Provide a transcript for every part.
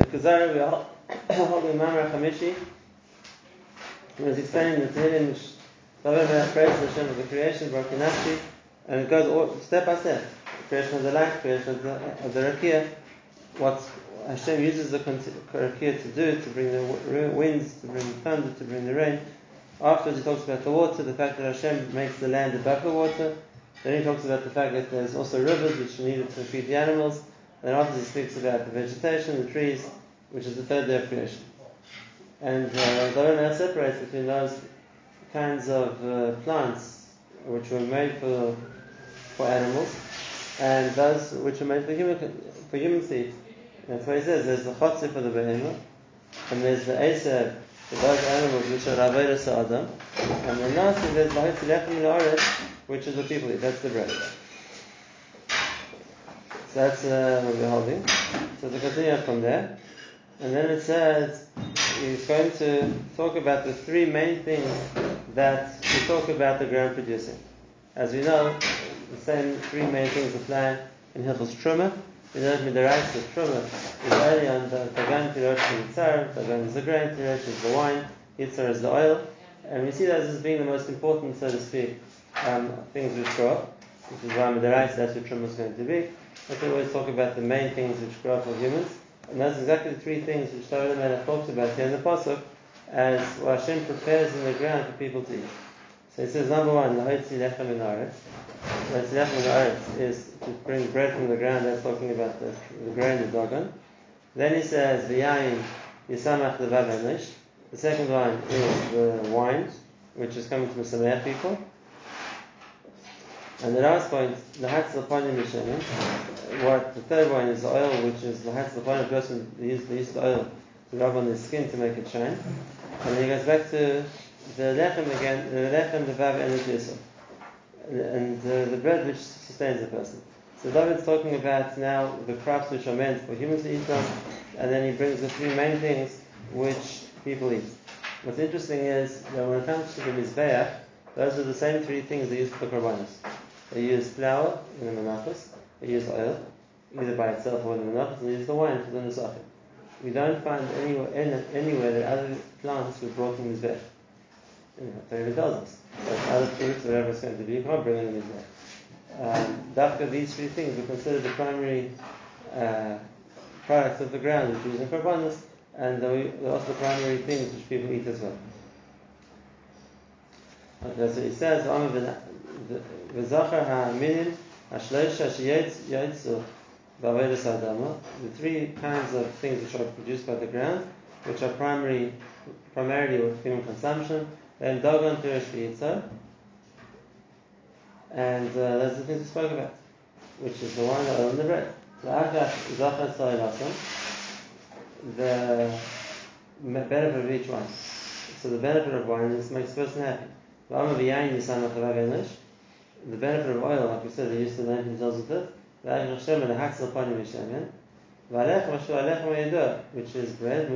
The Kuzari, we are holding Ma'amar Chamishi, was explaining the Tehillim which David Melech praised Hashem of the creation, Barchi Nafshi, and it goes all, step by step. The creation of the light, creation of the, of the Rakia, what Hashem uses the Rakia to do, to bring the winds, to bring the thunder, to bring the rain. Afterwards he talks about the water, the fact that Hashem makes the land above the water. Then he talks about the fact that there's also rivers which are needed to feed the animals. Then after he speaks about the vegetation, the trees, which is the third day of creation. And uh, David separates between those kinds of uh, plants which were made for for animals and those which were made for human for human seed. That's why he says there's the chotzi for the behemoth, and there's the eser for those animals which are avodas adam, and then lastly there's the in which is the people eat. That's the bread. So that's uh, what we're holding. So to continue from there, and then it says he's going to talk about the three main things that we talk about the ground producing. As we know, the same three main things apply in Hilchos Truma. We know that the of Truma is only on the Tagan Tirosh and Yitzhar, Tagan is the grain, Tirosh is the wine, Yitzhar is the oil. And we see those as being the most important, so to speak, um, things which grow which is why the rice, that's what Truma is going to be. But we always talk about the main things which grow for humans. And are exactly the three things which David Melech talks about here in the Pasuk as Hashem prepares in the ground for people to eat. So it says number one, Lahotzi Lechem in Aretz. In Aretz is to bring bread from the ground, that's talking about the, the grain, the dogon. Then he says, V'yayin Yisamach Levav. The second one is the wine, which is coming from the Sameach people. And the last point, the Hatz Laponim Mishenim. What the third one is the oil, which is the Hatz Laponim person they use, they use the oil to rub on their skin to make it shine. And then he goes back to the lechem again, the lechem, the vav, and the yisuf. And uh, the bread which sustains the person. So David's talking about now the crops which are meant for humans to eat from, and then he brings the three main things which people eat. What's interesting is that when it comes to the Mizbeach, those are the same three things they use for the Korbanos. They use flour in the menachos, they use oil, either by itself or in the menachos, they use the wine for the nesachim. We don't find anywhere, anywhere that other plants were brought in Mizbech. Torah even tells us. But other fruits, whatever it's going to be, you can't bring in Mizbech. Um, Dafka, these three things are considered the primary uh, products of the ground which used in Korbanos, and they're also the primary things which people eat as well. That's what he says. V'zachar ha'aminim ha'shleisha sheyetzu b'avodas adama. The three kinds of things which are produced by the ground, which are primary, primarily with human consumption. Then dogon pirish v'yitzar. And uh, that's the things we spoke about, which is the wine, the oil, and the bread. The benefit of each one. So the benefit of wine is makes the person happy. The benefit of oil, like we said, they used to name themselves with it. Which is bread,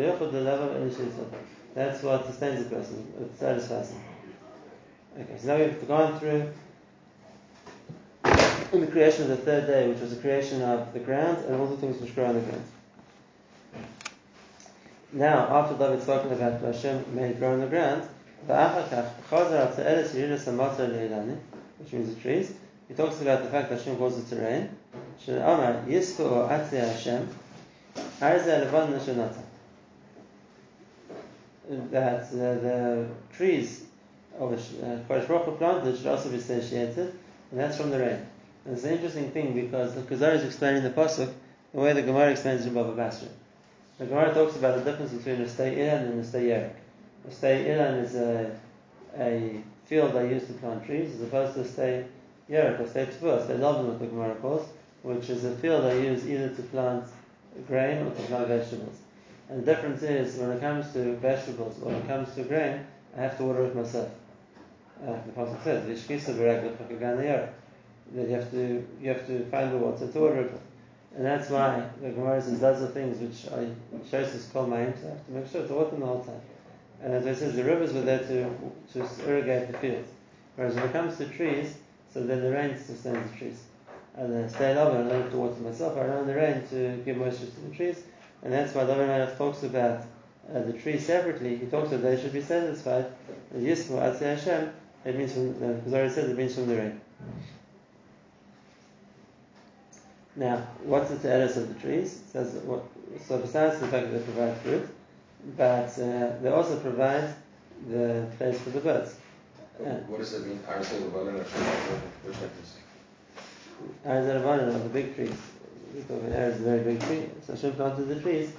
that's what sustains a person, it satisfies him. Okay, so now we've gone through in the creation of the third day, which was the creation of the ground and all the things which grow on the ground. Now, after David spoken about Hashem made grow on the ground, which means the trees, he talks about the fact that Hashem calls it to rain. That uh, the trees of which uh, Kodesh Baruch planted should also be satiated, and that's from the rain. And it's an interesting thing because the Kuzari is explaining the pasuk the way the Gemara explains in Baba Basra. The Gemara talks about the difference between a stay ilan and a stay yerek. A stay ilan is a, a field they use to plant trees, as opposed to stay yerek, a stay tvur, stay what the Gemara calls, which is a field they use either to plant grain or to plant vegetables. And the difference is when it comes to vegetables or when it comes to grain, I have to water it myself. Uh, the pasuk says, "Vishkisa that you have to you have to find the water to water it. And that's why the Gemara says those are things which I shows us call my I have to make sure to water the whole time. And as I says, the rivers were there to, to irrigate the fields. Whereas when it comes to trees, so then the rain sustains the trees. And I stay over and I don't have to water myself, I rely on the rain to give moisture to the trees. And that's why David Melech talks about uh, the tree separately. He talks that they should be satisfied. Yismu Atzei Hashem, it means from, the Kuzari says it means from the rain. Now, what's the status of the trees? It says what, so besides the fact that they provide fruit, but uh, they also provide the place for the birds. What does it mean? Arzel Lebanon, which difference? Arzel Lebanon are the big trees. About is a very big tree. So Hashem planted the trees,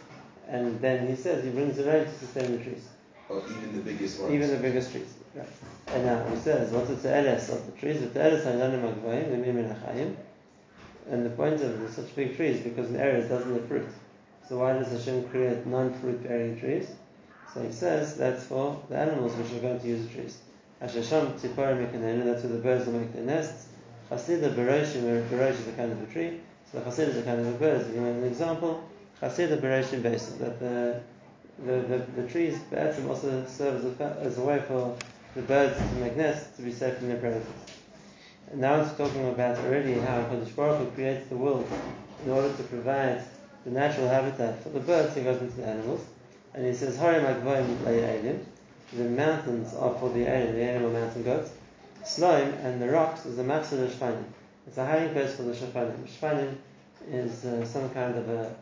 and then he says he brings the rain to sustain the trees. Oh, even the biggest ones. Even the biggest trees. Right. And now he says, what's the te'eles of the trees? The te'eles ha'yanim ha'gvayim, the ha'chayim. And the point of such big trees because in areas doesn't have fruit. So why does Hashem create non-fruit bearing trees? So he says that's for the animals which are going to use the trees. Hashasham tziporim that's where the birds will make their nests. Chasida beroshim, berosh is a kind of a tree. So the chasida is a kind of a bird. As an example, chasida beroshim basin, that the the, the, the trees Be'etzim also serve as a, as a way for the birds to make nests to be safe from their predators. And now it's talking about already how Kodesh Baruch creates the world in order to provide the natural habitat for the birds, he goes into the animals. And he says, The mountains are for the Eilim, the animal mountain goats. Slime and the rocks is the Machzor Shfanim. It's a hiding place for the Shfanim. Shfanim is uh, some kind of a,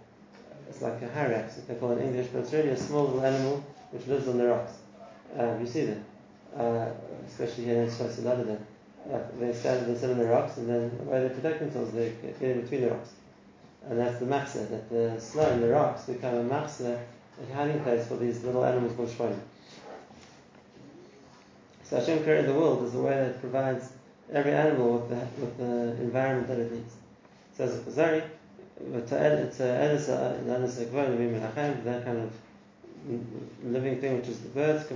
it's like a hyrax, if they call it in English, but it's really a small little animal which lives on the rocks. Um, you see them, uh, especially here in of them. Uh, they stand, they sit on the rocks, and then the way they protect themselves, they get in between the rocks. And that's the machzor, that the slime, the rocks, become a machzor, a hiding place for these little animals called shvaim. So Hashem created the world as a way that provides every animal with the, with the environment that it needs. It says the Kuzari, it's uh, uh, that kind of living thing which is the birds,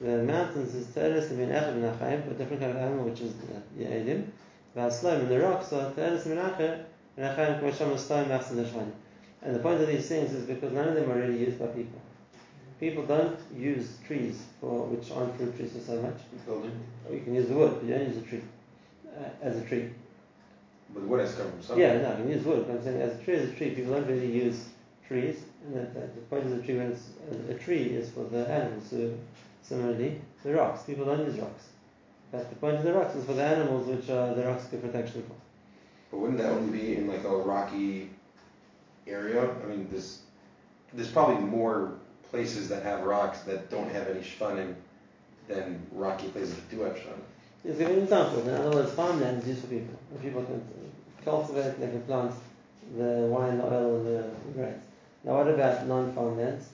the mountains is Teres and Echad and Achaim, a different kind of animal which is the Ye'edim. V'asloim and the rocks are Teres and and Achaim Kmasham Asloim Machzad Hashvanim. And the point of these things is because none of them are really used by people. People don't use trees for which aren't fruit trees for so much. Building. You can use the wood, but you don't use a tree uh, as a tree. But wood has come from something. Yeah, no, you can use wood. But I'm saying as a tree, as a tree, people don't really use trees. And the, the, the point of the tree, when it's, a, a tree, is for the animals. So Similarly, the rocks. People don't use rocks. But the point of the rocks is for the animals which uh, the rocks give protection for. But wouldn't that only be in like a rocky area? I mean, there's there's probably more places that have rocks that don't have any shfanim than rocky places that do have shfanim. Let's give an example. In other words, farmland is used for people. People can cultivate, they can plant the wine, the oil, and the grapes. Now, what about non-farmlands?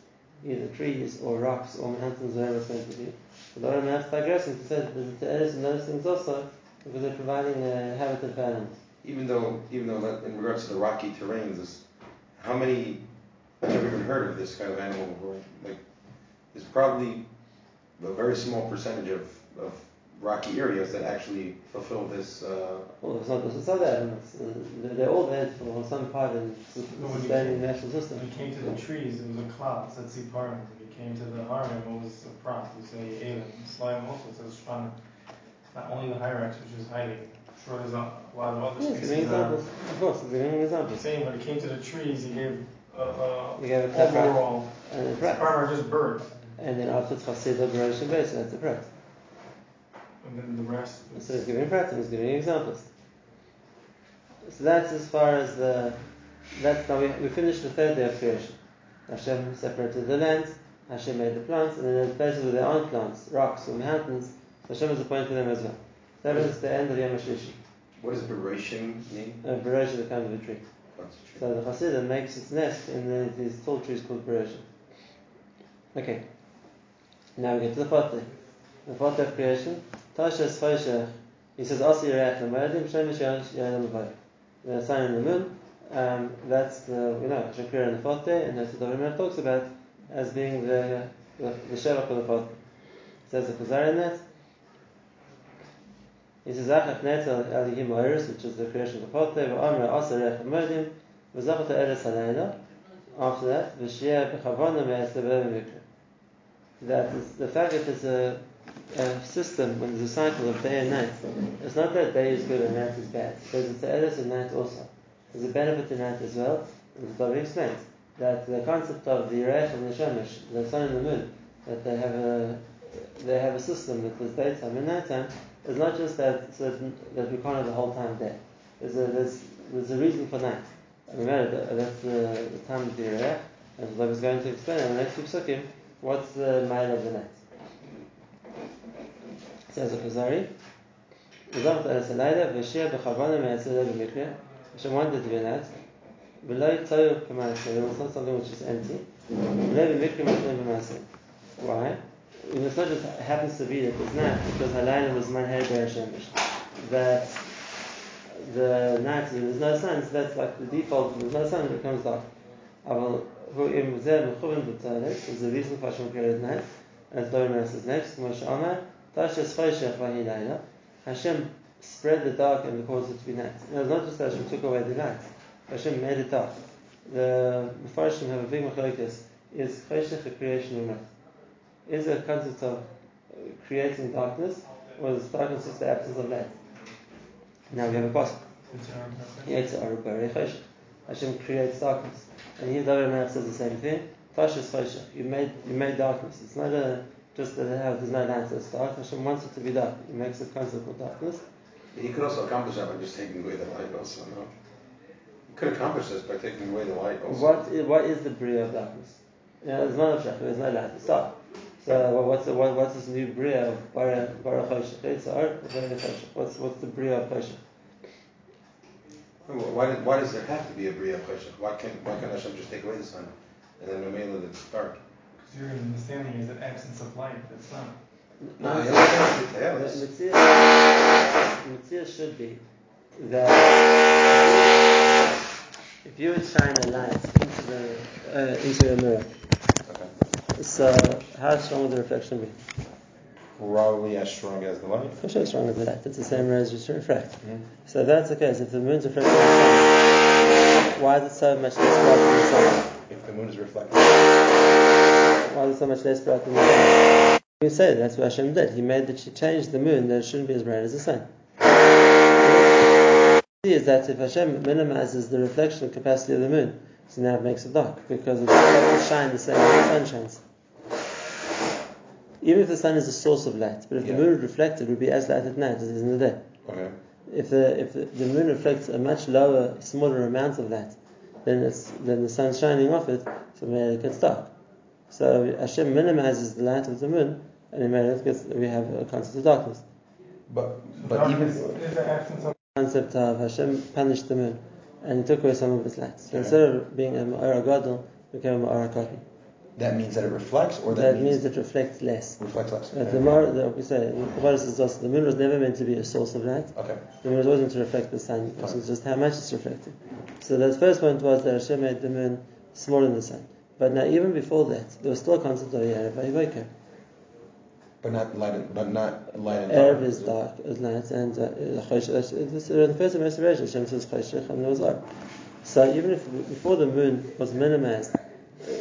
Either trees or rocks or mountains, whatever it's going to be. But the Olam has digressing to say that there's a te'eris in those things also because they're providing a habitat for animals. Even though, even though in regards to the rocky terrains, is how many? Never even heard of this kind of animal before. Like, there's probably a very small percentage of, of rocky areas that actually fulfill this. Uh, well, it's not just other elements. Uh, they're all there for some part in sustaining the national system. When it came to the trees, it was a cloud. It said Siparim. When it came to the harem, it was a prat. You say Elim. Slime also says Shpanim. Not only the hyrax, which is hiding. I'm sure there's a lot of other yes, species. examples. Of course, it's giving examples. Saying when it came to the trees, he gave uh, uh, you gave a overall. And a prat. are just birds. And then after it's Chassid, Operation Base, that's a prat and then the rest. So he's giving practice, he's giving examples. So that's as far as the. That's now we, we finished the third day of creation. Hashem separated the land, Hashem made the plants, and then in places where there aren't plants, rocks or mountains, Hashem has appointed to them as well. So that is the end of Yom HaShlishi. What does Bereshim mean? Uh, Bereshim is a kind of a tree. So the Hasidim makes its nest in the, these tall trees called Bereshim. Okay. Now we get to the fourth day. The fourth day of creation. Tashes Choshech, he says, Asi Yerech L'Moedim, Shemesh Yarim L'Voy. The sun and the moon, um, that's the, you know, created on the fourth day, and that's what the Rimmer talks about as being the, the, the Shevach of the fourth says the Chazar in that. He says, Achach Netel Alihim Oiris, which is the creation of the fourth day, V'Amra Asi Yerech L'Moedim, V'Zachat Eres Halayla. After that, V'Shiyah B'Chavona Me'ez Lebev Mikra. That is, the fact that it's a a system when there's a cycle of day and night, it's not that day is good and night is bad. It's the Eris and night also. there's a benefit in night as well. As David explains, that the concept of the Yerech and the Shemesh, the sun and the moon, that they have a they have a system that there's daytime and nighttime, it's not just that that, we can't have the whole time day. There's a there's, there's a reason for night. Remember that, that's the, the time of the Yerech, and was going to explain in the next few psukim what's the mile of the night says the Kuzari, זכת על הסלילה והשאיר בכוונה מהסלילה במקרה, not something which is empty, Why? It not just happens to be that it's night, because halayla was my head by Shemesh. That the night, there's no sun, so that's like the default, there's no sun, it becomes dark. אבל הוא reason for Hashem created night, and it's not in Manasseh's nature, כמו שאמר, Tashas Choshech Vahilayla, Hashem spread the dark and caused it to be night. It was not just that Hashem took away the light, Hashem made it dark. The Mepharshim have a big machlokes. Is Choshech a creation or not? Is it a concept of creating darkness, or is darkness just the absence of light? Now we have a possible. Hashem creates darkness. And here David Melech says the same thing. Tash is Choshech. You made, you made darkness. It's not a just that it has, there's no light, so it's dark. Hashem wants it to be dark. He makes it of darkness. He could also accomplish that by just taking away the light also, no? He could accomplish this by taking away the light also. What is, what is the bria of darkness? You know, there's no shech, there's no light, it's dark. So what's the, what, what's this new bria of bara choshech? It's art, What's what's the bria of choshech? Why, why does there have to be a bria of choshech? Why can't why can't Hashem just take away the sun and then the mela it's dark? Because your understanding is that absence of light, that's not. No, I understand The it's the mitzvah should be that if you would shine a light into the uh, into a mirror, Okay. so how strong would the reflection be? Probably as strong as the light. For sure, stronger than that. It's the same as you should refract. Mhm. So if that's the case. If the moon's reflecting the sun, why is it so much less bright than the sun? If the moon is reflecting. Why is it so much less bright than the sun? You say that's what Hashem did. He made that she changed the moon that it shouldn't be as bright as the sun. Is that if Hashem minimizes the reflection capacity of the moon, so now it makes it dark because it doesn't shine the same way the sun shines. Even if the sun is a source of light, but if Yeah. the moon reflected, it would be as light at night as it is in the day. Okay. If the if the, the moon reflects a much lower, smaller amount of light, then it's then the sun's shining off it, so then it gets dark. So Hashem minimizes the light of the moon, and in it gets we have a concept of darkness. But So but even darkness is the absence of. Concept of Hashem punished the moon, and he took away some of its light. So Okay. instead of being a Ma'ara Gadol, became a Ma'ara Katan. that means that it reflects, or That means it reflects less. reflects less. Uh, the more, the, we say, the Kabbalah the moon was never meant to be a source of light. Okay. The moon was always meant to reflect the sun. The question is just how much it's reflecting. So the first point was that Hashem made the moon smaller than the sun. But now, even before that, there was still a concept of Erev Vayivoker. But not light, but not light and. Erev is dark, is light, and uh, Chosh- uh, uh, the first Hashem says Choshech and there was light. So even if before the moon was minimized,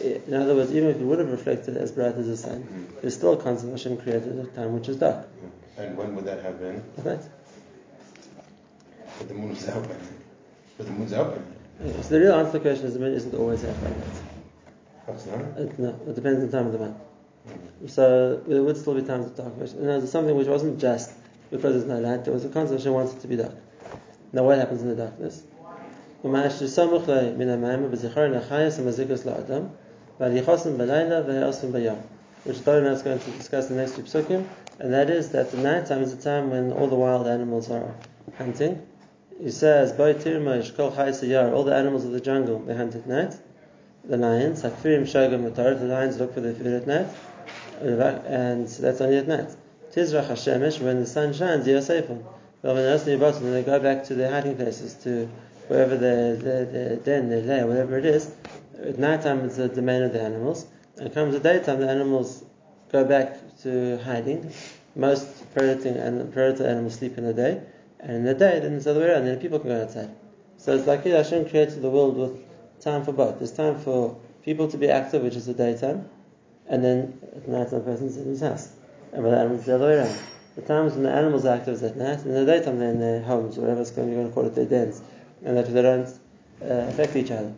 in other words, even if it would have reflected as bright as the sun, there's still a concept Hashem created a time which is dark. And when would that have been? Right? But the moon is out by night. But the moon's out by night. Yeah, So the real answer to the question is the moon isn't always out by night. Uh, it, depends on the time of the month. So there would still be times of dark worship. No, something which wasn't just because there's no light, there was a concept she wanted to be dark. Now what happens in the darkness? Which the Torah is going to discuss in the next two psukim, and that is that the night time is the time when all the wild animals are hunting. He says, All the animals of the jungle, they hunt at night. The lions, hakfirim shagam matar, the lions look for their food at night, and that's only at night. Tizrach hashemesh, when the sun shines, yosefon. Well, when else bottom, they go back to their hiding places, to wherever their, their, their den, their lair, whatever it is. At night time, it's the domain of the animals. And comes the daytime, the animals go back to hiding. Most predating and predator animals sleep in the day, and in the day, then it's the other way around. Then people can go outside. So it's like Hashem created the world with time for both. There's time for people to be active, which is the daytime, and then at night, the person's in his house, and the animals the other way around. The times when the animals are active is at night, and in the daytime they're in their homes, whatever it's going, you're going to call it, their dens, and that they don't uh, affect each other.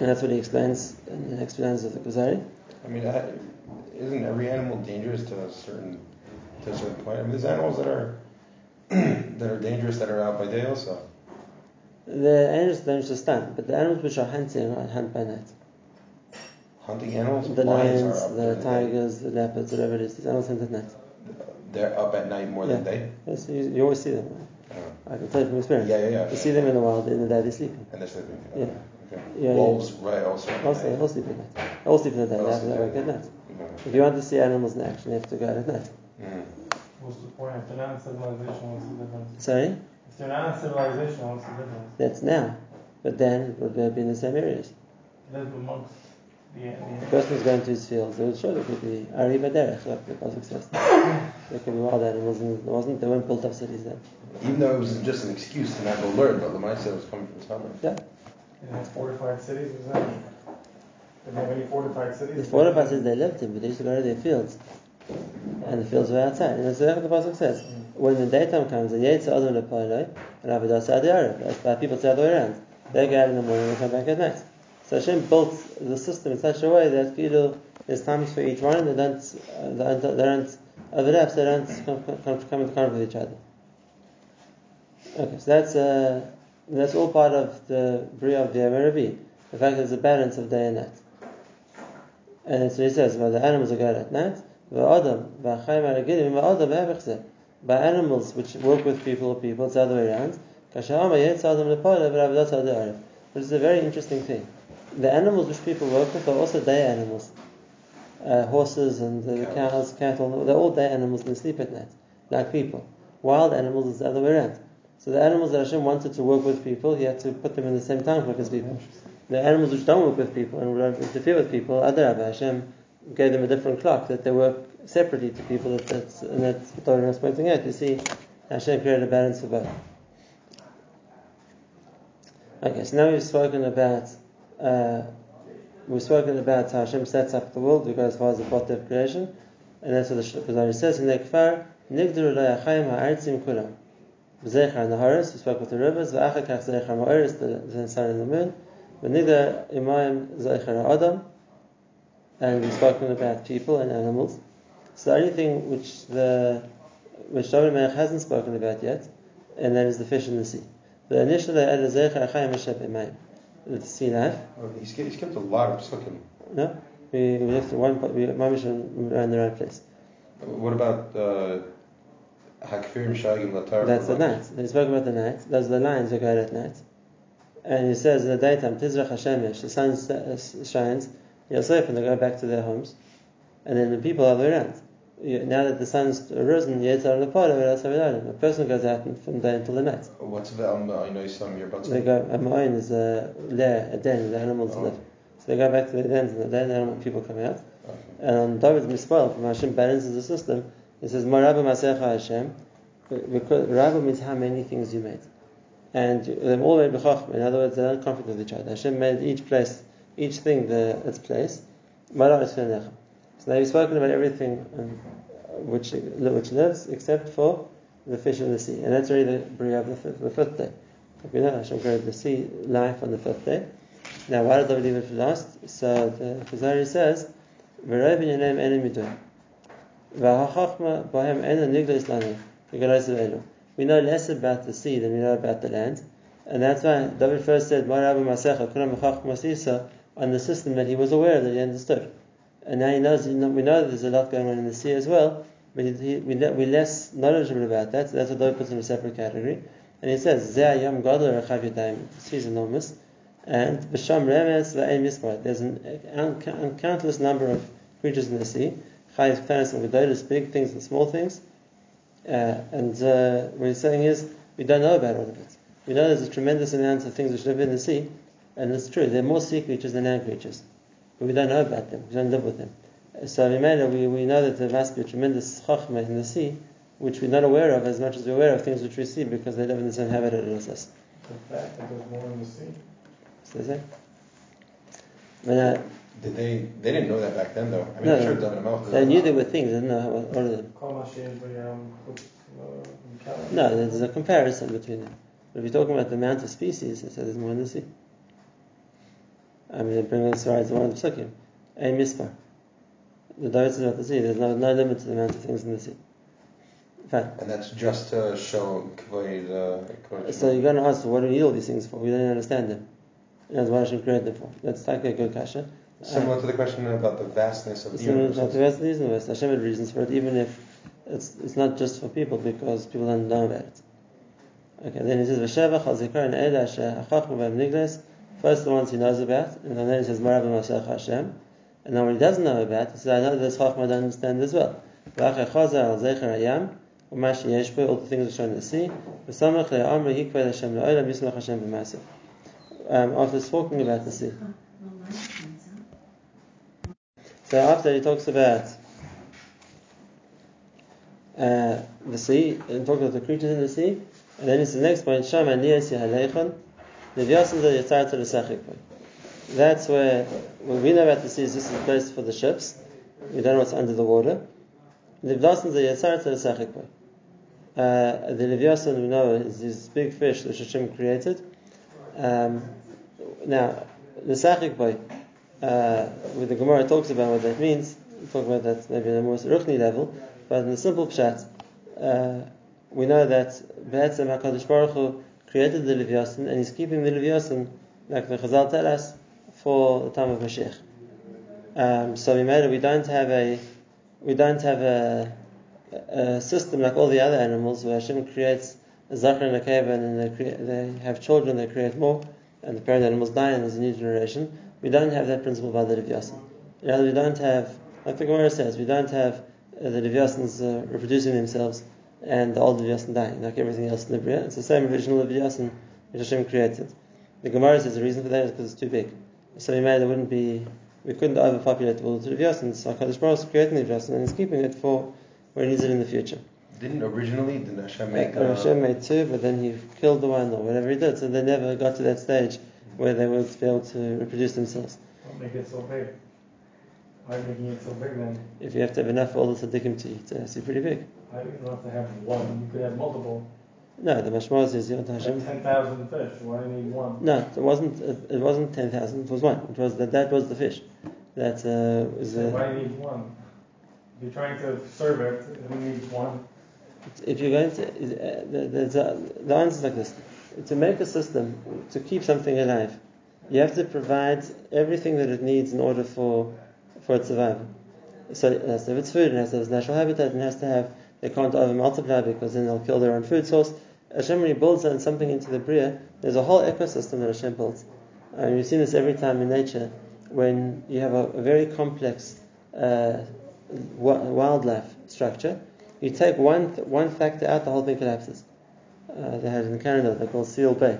And that's what he explains in the next of the Kuzari. I mean, isn't every animal dangerous to a certain to a certain point? I mean, there's animals that are that are dangerous that are out by day also. The animals don't understand, but the animals which are hunting are hunt by night. Hunting animals, The lions, lions, are up the tigers, the leopards, whatever it is, these animals hunt at night. They're up at night more than Yeah. day. Yes, you, you always see them. Oh. I can tell you from experience. Yeah, yeah, yeah. You see them in the wild, in the day they're sleeping. And they're sleeping. Yeah. Okay. Yeah, Wolves, right? Also. at Also, night. all sleep at night. All sleep in the day, they have to sleep work at at night. Mhm. If you want to see animals in action, you have to go out at night. Mhm. What's the point? If they're civilization, what's the difference? Sorry? If they're not in civilization, what's the difference? That's now. But then it would be in the same areas. Live amongst the, The the person who's going to his fields, they would sure there could be Ari Baderech, like the Pasuk says. There could be wild animals, and there wasn't, there weren't built up cities then. Even though it was just an excuse to not go learn, but Lamai said it was coming from somewhere. Yeah. they have fortified cities, was that? Did they have any fortified cities? The fortified cities they lived in, but they used to go to their fields. And the fields were outside. And that's what the Pasuk says. When the daytime comes, the Yetzer Adam Lepoiloi, and Avodah Sadi Arab. That's by people the other way around. They go out in the morning and come back at night. So Hashem built the system in such a way that Kilu, there's times for each one, they don't, uh, they don't, overlap, so they don't come, come, come into conflict with each other. Okay, so that's, uh, that's all part of the Bria of the Amarabi. The fact that there's a balance of day and night. And that's what he says, well, the animals are going at night, v'adam, v'achayim ha'regilim, v'adam v'avechzeh. By animals which work with people or people, it's the other way around. Kasha'ama yetz adam lepoile, v'ravadat ha'de'arif. Which is a very interesting thing. The animals which people work with are also day animals. Uh, horses and the cows, cattle, they're all day animals, they sleep at night, like people. Wild animals is the other way around. So the animals that Hashem wanted to work with people, he had to put them in the same time clock as people. The animals which don't work with people and don't interfere with people, Adarabah, Hashem gave them a different clock that they work separately to people. That, that's, and that's what Torah is pointing out. You see, Hashem created a balance for both. Okay, so now we've spoken about uh, we've spoken about how Hashem sets up the world. We go as far as the plot of creation, and that's what the Kuzari says in the Kfar. Nigdiru la'achayim ha'artzim kulam. B'zeichar naharis, we spoke with the rivers. V'achar kach zeichar ma'oris, the, the sun and the moon. V'nigdar imayim zeichar ha'adam. And we've spoken about people and animals. So the only thing which the which David Melech hasn't spoken about yet, and that is the fish in the sea. The initial added zeichar achayim ha'shep imayim. The sea life. Oh, he, skipped, he skipped a lot of psukim. No, we, we left one. We mamish around the right place. What about uh, Hakfirim Shagim Latar? That's the night. He spoke about the night. Those are the lions that go out at night. And he says in the daytime, Tizrach Hashemesh, the sun shines, Yosef, and they go back to their homes. And then the people are the around. Now that the sun's risen, Yetzar Lepara, a person goes out from day until the night. What's the um, I know some your about They go, a mine is a lair, a den where the animals Oh. live. So they go back to their dens, and the den, the animal people come out. Okay. And on David's Mispal, from Hashem balances the system, it says, Marabba Masecha Hashem, because Rabba means how many things you made. And they're all made b'chachma. In other words, they don't conflict with each other. Hashem made each place, each thing the, its place. So now you've spoken about everything um, which, which lives except for the fish in the sea. And that's already the bria of the fifth, the fifth day. Like we know, Hashem created the sea life on the fifth day. Now, why did David leave it for last? So the Kuzari says. We know less about the sea than we know about the land, and that's why David first said, On the system that he was aware of, that he understood. And now he knows. We know that there's a lot going on in the sea as well, but he, we, we're less knowledgeable about that. So that's what David puts in a separate category. And he says, "Zeh yom gadol rechav yadayim." The sea is enormous. And b'sham remes v'ein mispar. There's an uncountless number of creatures in the sea. Chayes, planet, and gedolos, big things and small things. Uh, and uh, what he's saying is, we don't know about all of it. We know there's a tremendous amount of things which live in the sea, and it's true. There are more sea creatures than land creatures, but we don't know about them. We don't live with them. So we, we know that there must be a tremendous chachma in the sea, which we're not aware of as much as we're aware of things which we see because they live in the same habitat as us. The fact that there's more in the sea. So they say. When, uh, Did they? They didn't know that back then, though. I mean, No, I'm sure no. David they knew there were things, they didn't know how, what are them. Kol Mashiach v'yam chutz, Mikal. No, there's a comparison between them. But if you're talking about the amount of species, it says there's more in the sea. I mean, they bring us right to one of the psukim. A mispar. The David says about the sea, there's no, no limit to the amount of things in the sea. Fine. And that's just to show Kavod, uh, So you're going to ask, what do we need all these things for? We don't understand them. That's what Hashem created them for. That's like a good kasha. Similar to the question about the vastness of the Similar universe. to the vastness of the universe. Hashem had reasons for it, even if it's, it's not just for people, because people don't know about it. Okay, then he says, V'shevach al zikar and eda asher hachachmu v'em nigles. First the ones he knows about, and then he says, Marab Masach Hashem. And then what he doesn't know about, he says, I know this chachma I don't understand as well. All the things which are in the sea. Um, after talking about the sea. So after he talks about uh, the sea, and talks about the creatures in the sea, and then it's the next point, Shama Niyasi Haleichon, That's where, when we know about the sea, this is the place for the ships. We don't know what's under the water. The uh, The Leviathan we know is this big fish that Hashem created. Um, now, the Sachik Boy, uh, with the Gemara talks about what that means. We talk about that maybe on a more ruchni level, but in the simple pshat, uh, we know that Be'etzem HaKadosh Baruch Hu created the Leviathan and he's keeping the Leviathan, like the Chazal tell us, for the time of Mashiach. Um, so we made we don't have a we don't have a, a system like all the other animals where Hashem creates a Zachar and a cave and they, create, they have children, they create more, and the parent animals die and there's a new generation. We don't have that principle by the Leviathan. Know, we don't have, like the Gemara says, we don't have uh, the Leviathans uh, reproducing themselves and the old Leviathan dying, like everything else in the Bria. It's the same original Leviathan which Hashem created. The Gemara says the reason for that is because it's too big. So we made it wouldn't be, we couldn't overpopulate all the Leviathans. So HaKadosh Baruch is creating the Leviathan and he's keeping it for when he needs it in the future. Didn't originally, did Hashem make Uh, a, Hashem made two, but then he killed the one or whatever he did, so they never got to that stage where they would be able to reproduce themselves. Don't make it so big. Why are you making it so big then? If you have to have enough for all the tzaddikim to eat, it has to be pretty big. Do you don't have to have one? You could have multiple. No, the mashmaz is Yod Hashem. Ten thousand fish. Why do you need one? No, it wasn't. It, it wasn't ten thousand. It was one. It was that. That was the fish. That uh, was. Uh, why do you need one? If you're trying to serve it, who needs one? if you're going to, uh, the, the, the answer is like this: to make a system to keep something alive, you have to provide everything that it needs in order for for its survival. So it has to have its food, it has to have its natural habitat, it has to have. They can't over multiply because then they'll kill their own food source. Hashem when He builds something into the bria, there's a whole ecosystem that Hashem builds. And you've seen this every time in nature when you have a, a very complex uh, wildlife structure. You take one th- one factor out, the whole thing collapses. Uh, they had it in Canada, they're called Seal Bay.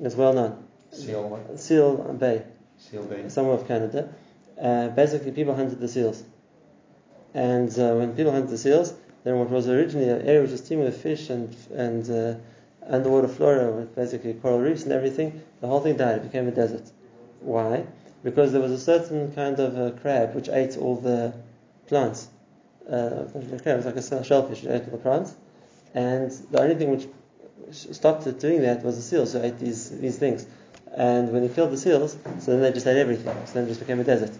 It's well known. seal what? Seal Bay, Seal bait. somewhere of Canada. Uh, basically, people hunted the seals. And uh, when people hunted the seals, then what was originally an area which was teeming with fish and, and uh, underwater flora with basically coral reefs and everything, the whole thing died. It became a desert. Why? Because there was a certain kind of uh, crab which ate all the plants. Uh, crab was like a shellfish, it ate all the plants. And the only thing which stopped it doing that was the seals who ate these, these things. And when he killed the seals, so then they just ate everything. So then it just became a desert.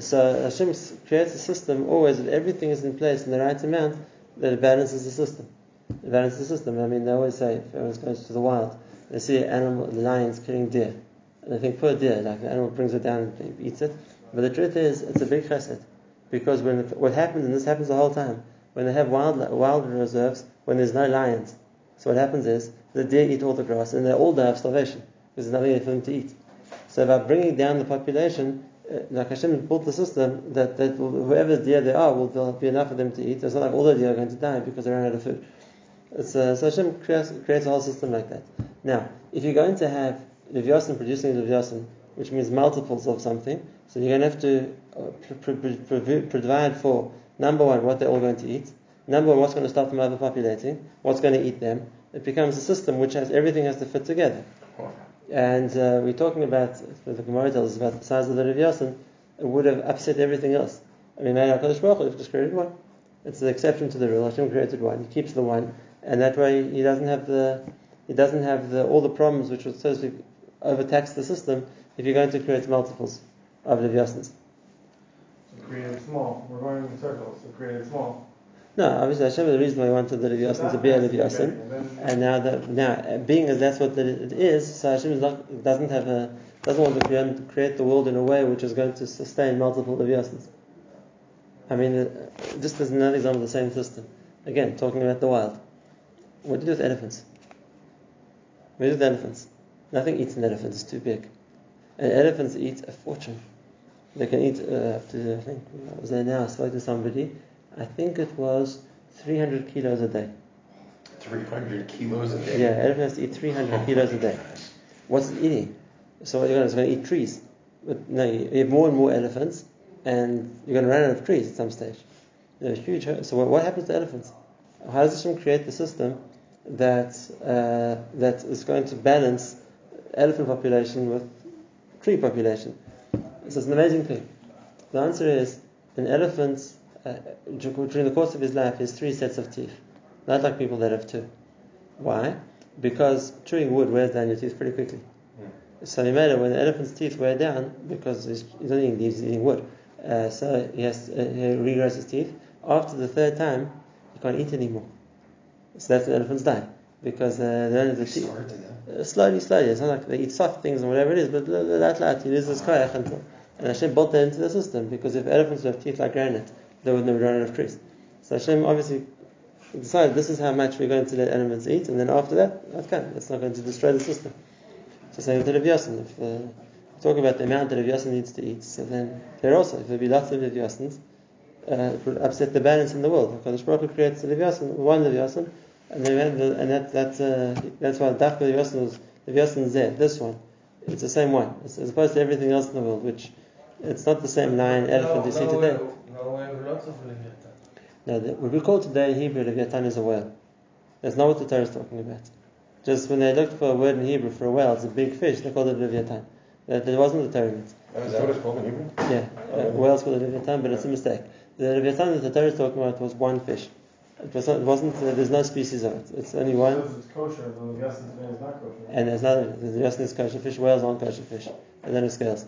So Hashem creates a system always that everything is in place in the right amount that it balances the system. It balances the system. I mean, they always say if everyone goes to the wild, they see an animal, lions killing deer, and they think poor deer, like the animal brings it down and eats it. But the truth is, it's a big chesed because when what happens, and this happens the whole time, when they have wild wild reserves, when there's no lions, so what happens is the deer eat all the grass, and they all die of starvation because there's nothing for them to eat. So by bringing down the population, like Hashem built the system that, that whoever deer there are will there'll be enough for them to eat. It's not like all the deer are going to die because they ran out of food. It's, uh, so Hashem creates, creates a whole system like that. Now, if you're going to have Leviathan producing Leviathan, which means multiples of something, so you're going to have to uh, pr- pr- pr- provide for number one what they're all going to eat, number one what's going to stop them overpopulating, what's going to eat them. It becomes a system which has everything has to fit together. And uh, we're talking about, the Gemara tells us about the size of the Leviathan, it would have upset everything else. I mean, HaKadosh Baruch Hu just created one. It's an exception to the rule. Hashem created one. He keeps the one, and that way he doesn't have the It doesn't have the, all the problems which would supposed to overtax the system if you're going to create multiples of Leviathans. So create small. We're going in circles. So create small. No, obviously Hashem is the reason why he wanted the Leviathan to be a Leviathan. And now that now being as that's what it is, so Hashem not, doesn't have a doesn't want to create, the world in a way which is going to sustain multiple Leviathans. I mean, uh, just as another example of the same system. Again, talking about the wild. What do you do with elephants? What do you do with elephants? Nothing eats an elephant; it's too big. And elephants eat a fortune. They can eat uh, up to I think I was there now. I spoke to somebody. I think it was 300 kilos a day. 300 kilos a day. Yeah, elephant has to eat 300 kilos a day. What's it eating? So what you're going to, it's going to eat trees. But no, you have more and more elephants, and you're going to run out of trees at some stage. They're huge. So what, happens to elephants? How does Hashem create the system that uh, that is going to balance elephant population with tree population? So it's an amazing thing. The answer is an elephant uh, during the course of his life has three sets of teeth, not like people that have two. Why? Because chewing wood wears down your teeth pretty quickly. So he made it when the elephant's teeth wear down because he's, he's not eating leaves, he's eating wood. Uh, so he has uh, he regrows his teeth. After the third time, he can't eat anymore. So that's when elephants die because uh, they don't have the teeth. Uh, slowly, slowly. It's not like they eat soft things or whatever it is, but that light he loses koyach until. And Hashem built that into the system because if elephants have teeth like granite, they would never run out of trees. So Hashem obviously decided this is how much we're going to let animals eat, and then after that, okay, that's not going to destroy the system. So same with the Leviathan. If uh, talk about the amount that Leviathan needs to eat, so then there also, if there be lots of Leviathans, uh, it would upset the balance in the world. Because Baruch Hu the Leviathan, one Leviathan, and the, and that that uh, that's why Dafka Leviathan was Leviathan Zeh, this one. It's the same one, as opposed to everything else in the world, which it's not the same lion, elephant no, you see no, today. No, lots of Leviathan. No, the, what we call today in Hebrew Leviathan is a whale. That's not what the Torah is talking about. Just when they looked for a word in Hebrew for a whale, it's a big fish, they called it Leviathan. That, that wasn't the Torah meant. Oh, is that what it's called in Hebrew? Yeah, uh, whales called it Leviathan, but it's a mistake. The Leviathan that the Torah is talking about was one fish. It, was not, it wasn't, uh, there's no species of it. It's only one. Because it's kosher, the Leviathan today is not kosher. And there's no, the Leviathan is kosher fish, whales aren't kosher fish. And then it scales.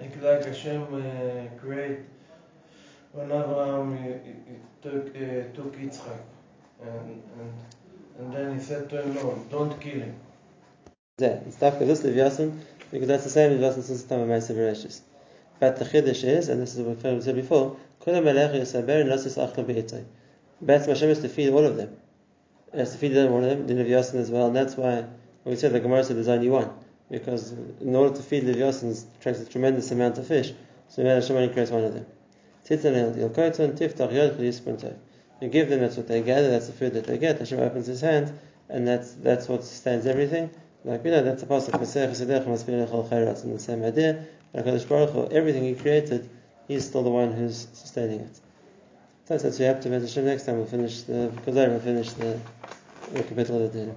Like, like Hashem uh, create when Abraham he, he took, uh, took Yitzchak and, and, and then he said to him, no, don't kill him. Yeah, it's tough this Leviathan, because that's the same Leviathan since the time of Ma'aseh Bereshis. But the Chiddush is, and this is what we said before, Kula Melech Yisaber and Lasis Achla Be'etzai. Bats Hashem is to feed all of them. It has to feed them, all of them, the Leviathan as well, and that's why we said the Gemara said there's only one. Because in order to feed Leviathan, it takes a tremendous amount of fish. So Hashem only creates one of them. You give them, that's what they gather, that's the food that they get. Hashem opens his hand, and that's that's what sustains everything. Like we know, that's the pasuk. It's in the same idea. Baruch Hu, everything He created, He's still the one who's sustaining it. So that's what we have to Hashem next time. We'll finish the because I will finish the the capital of the day.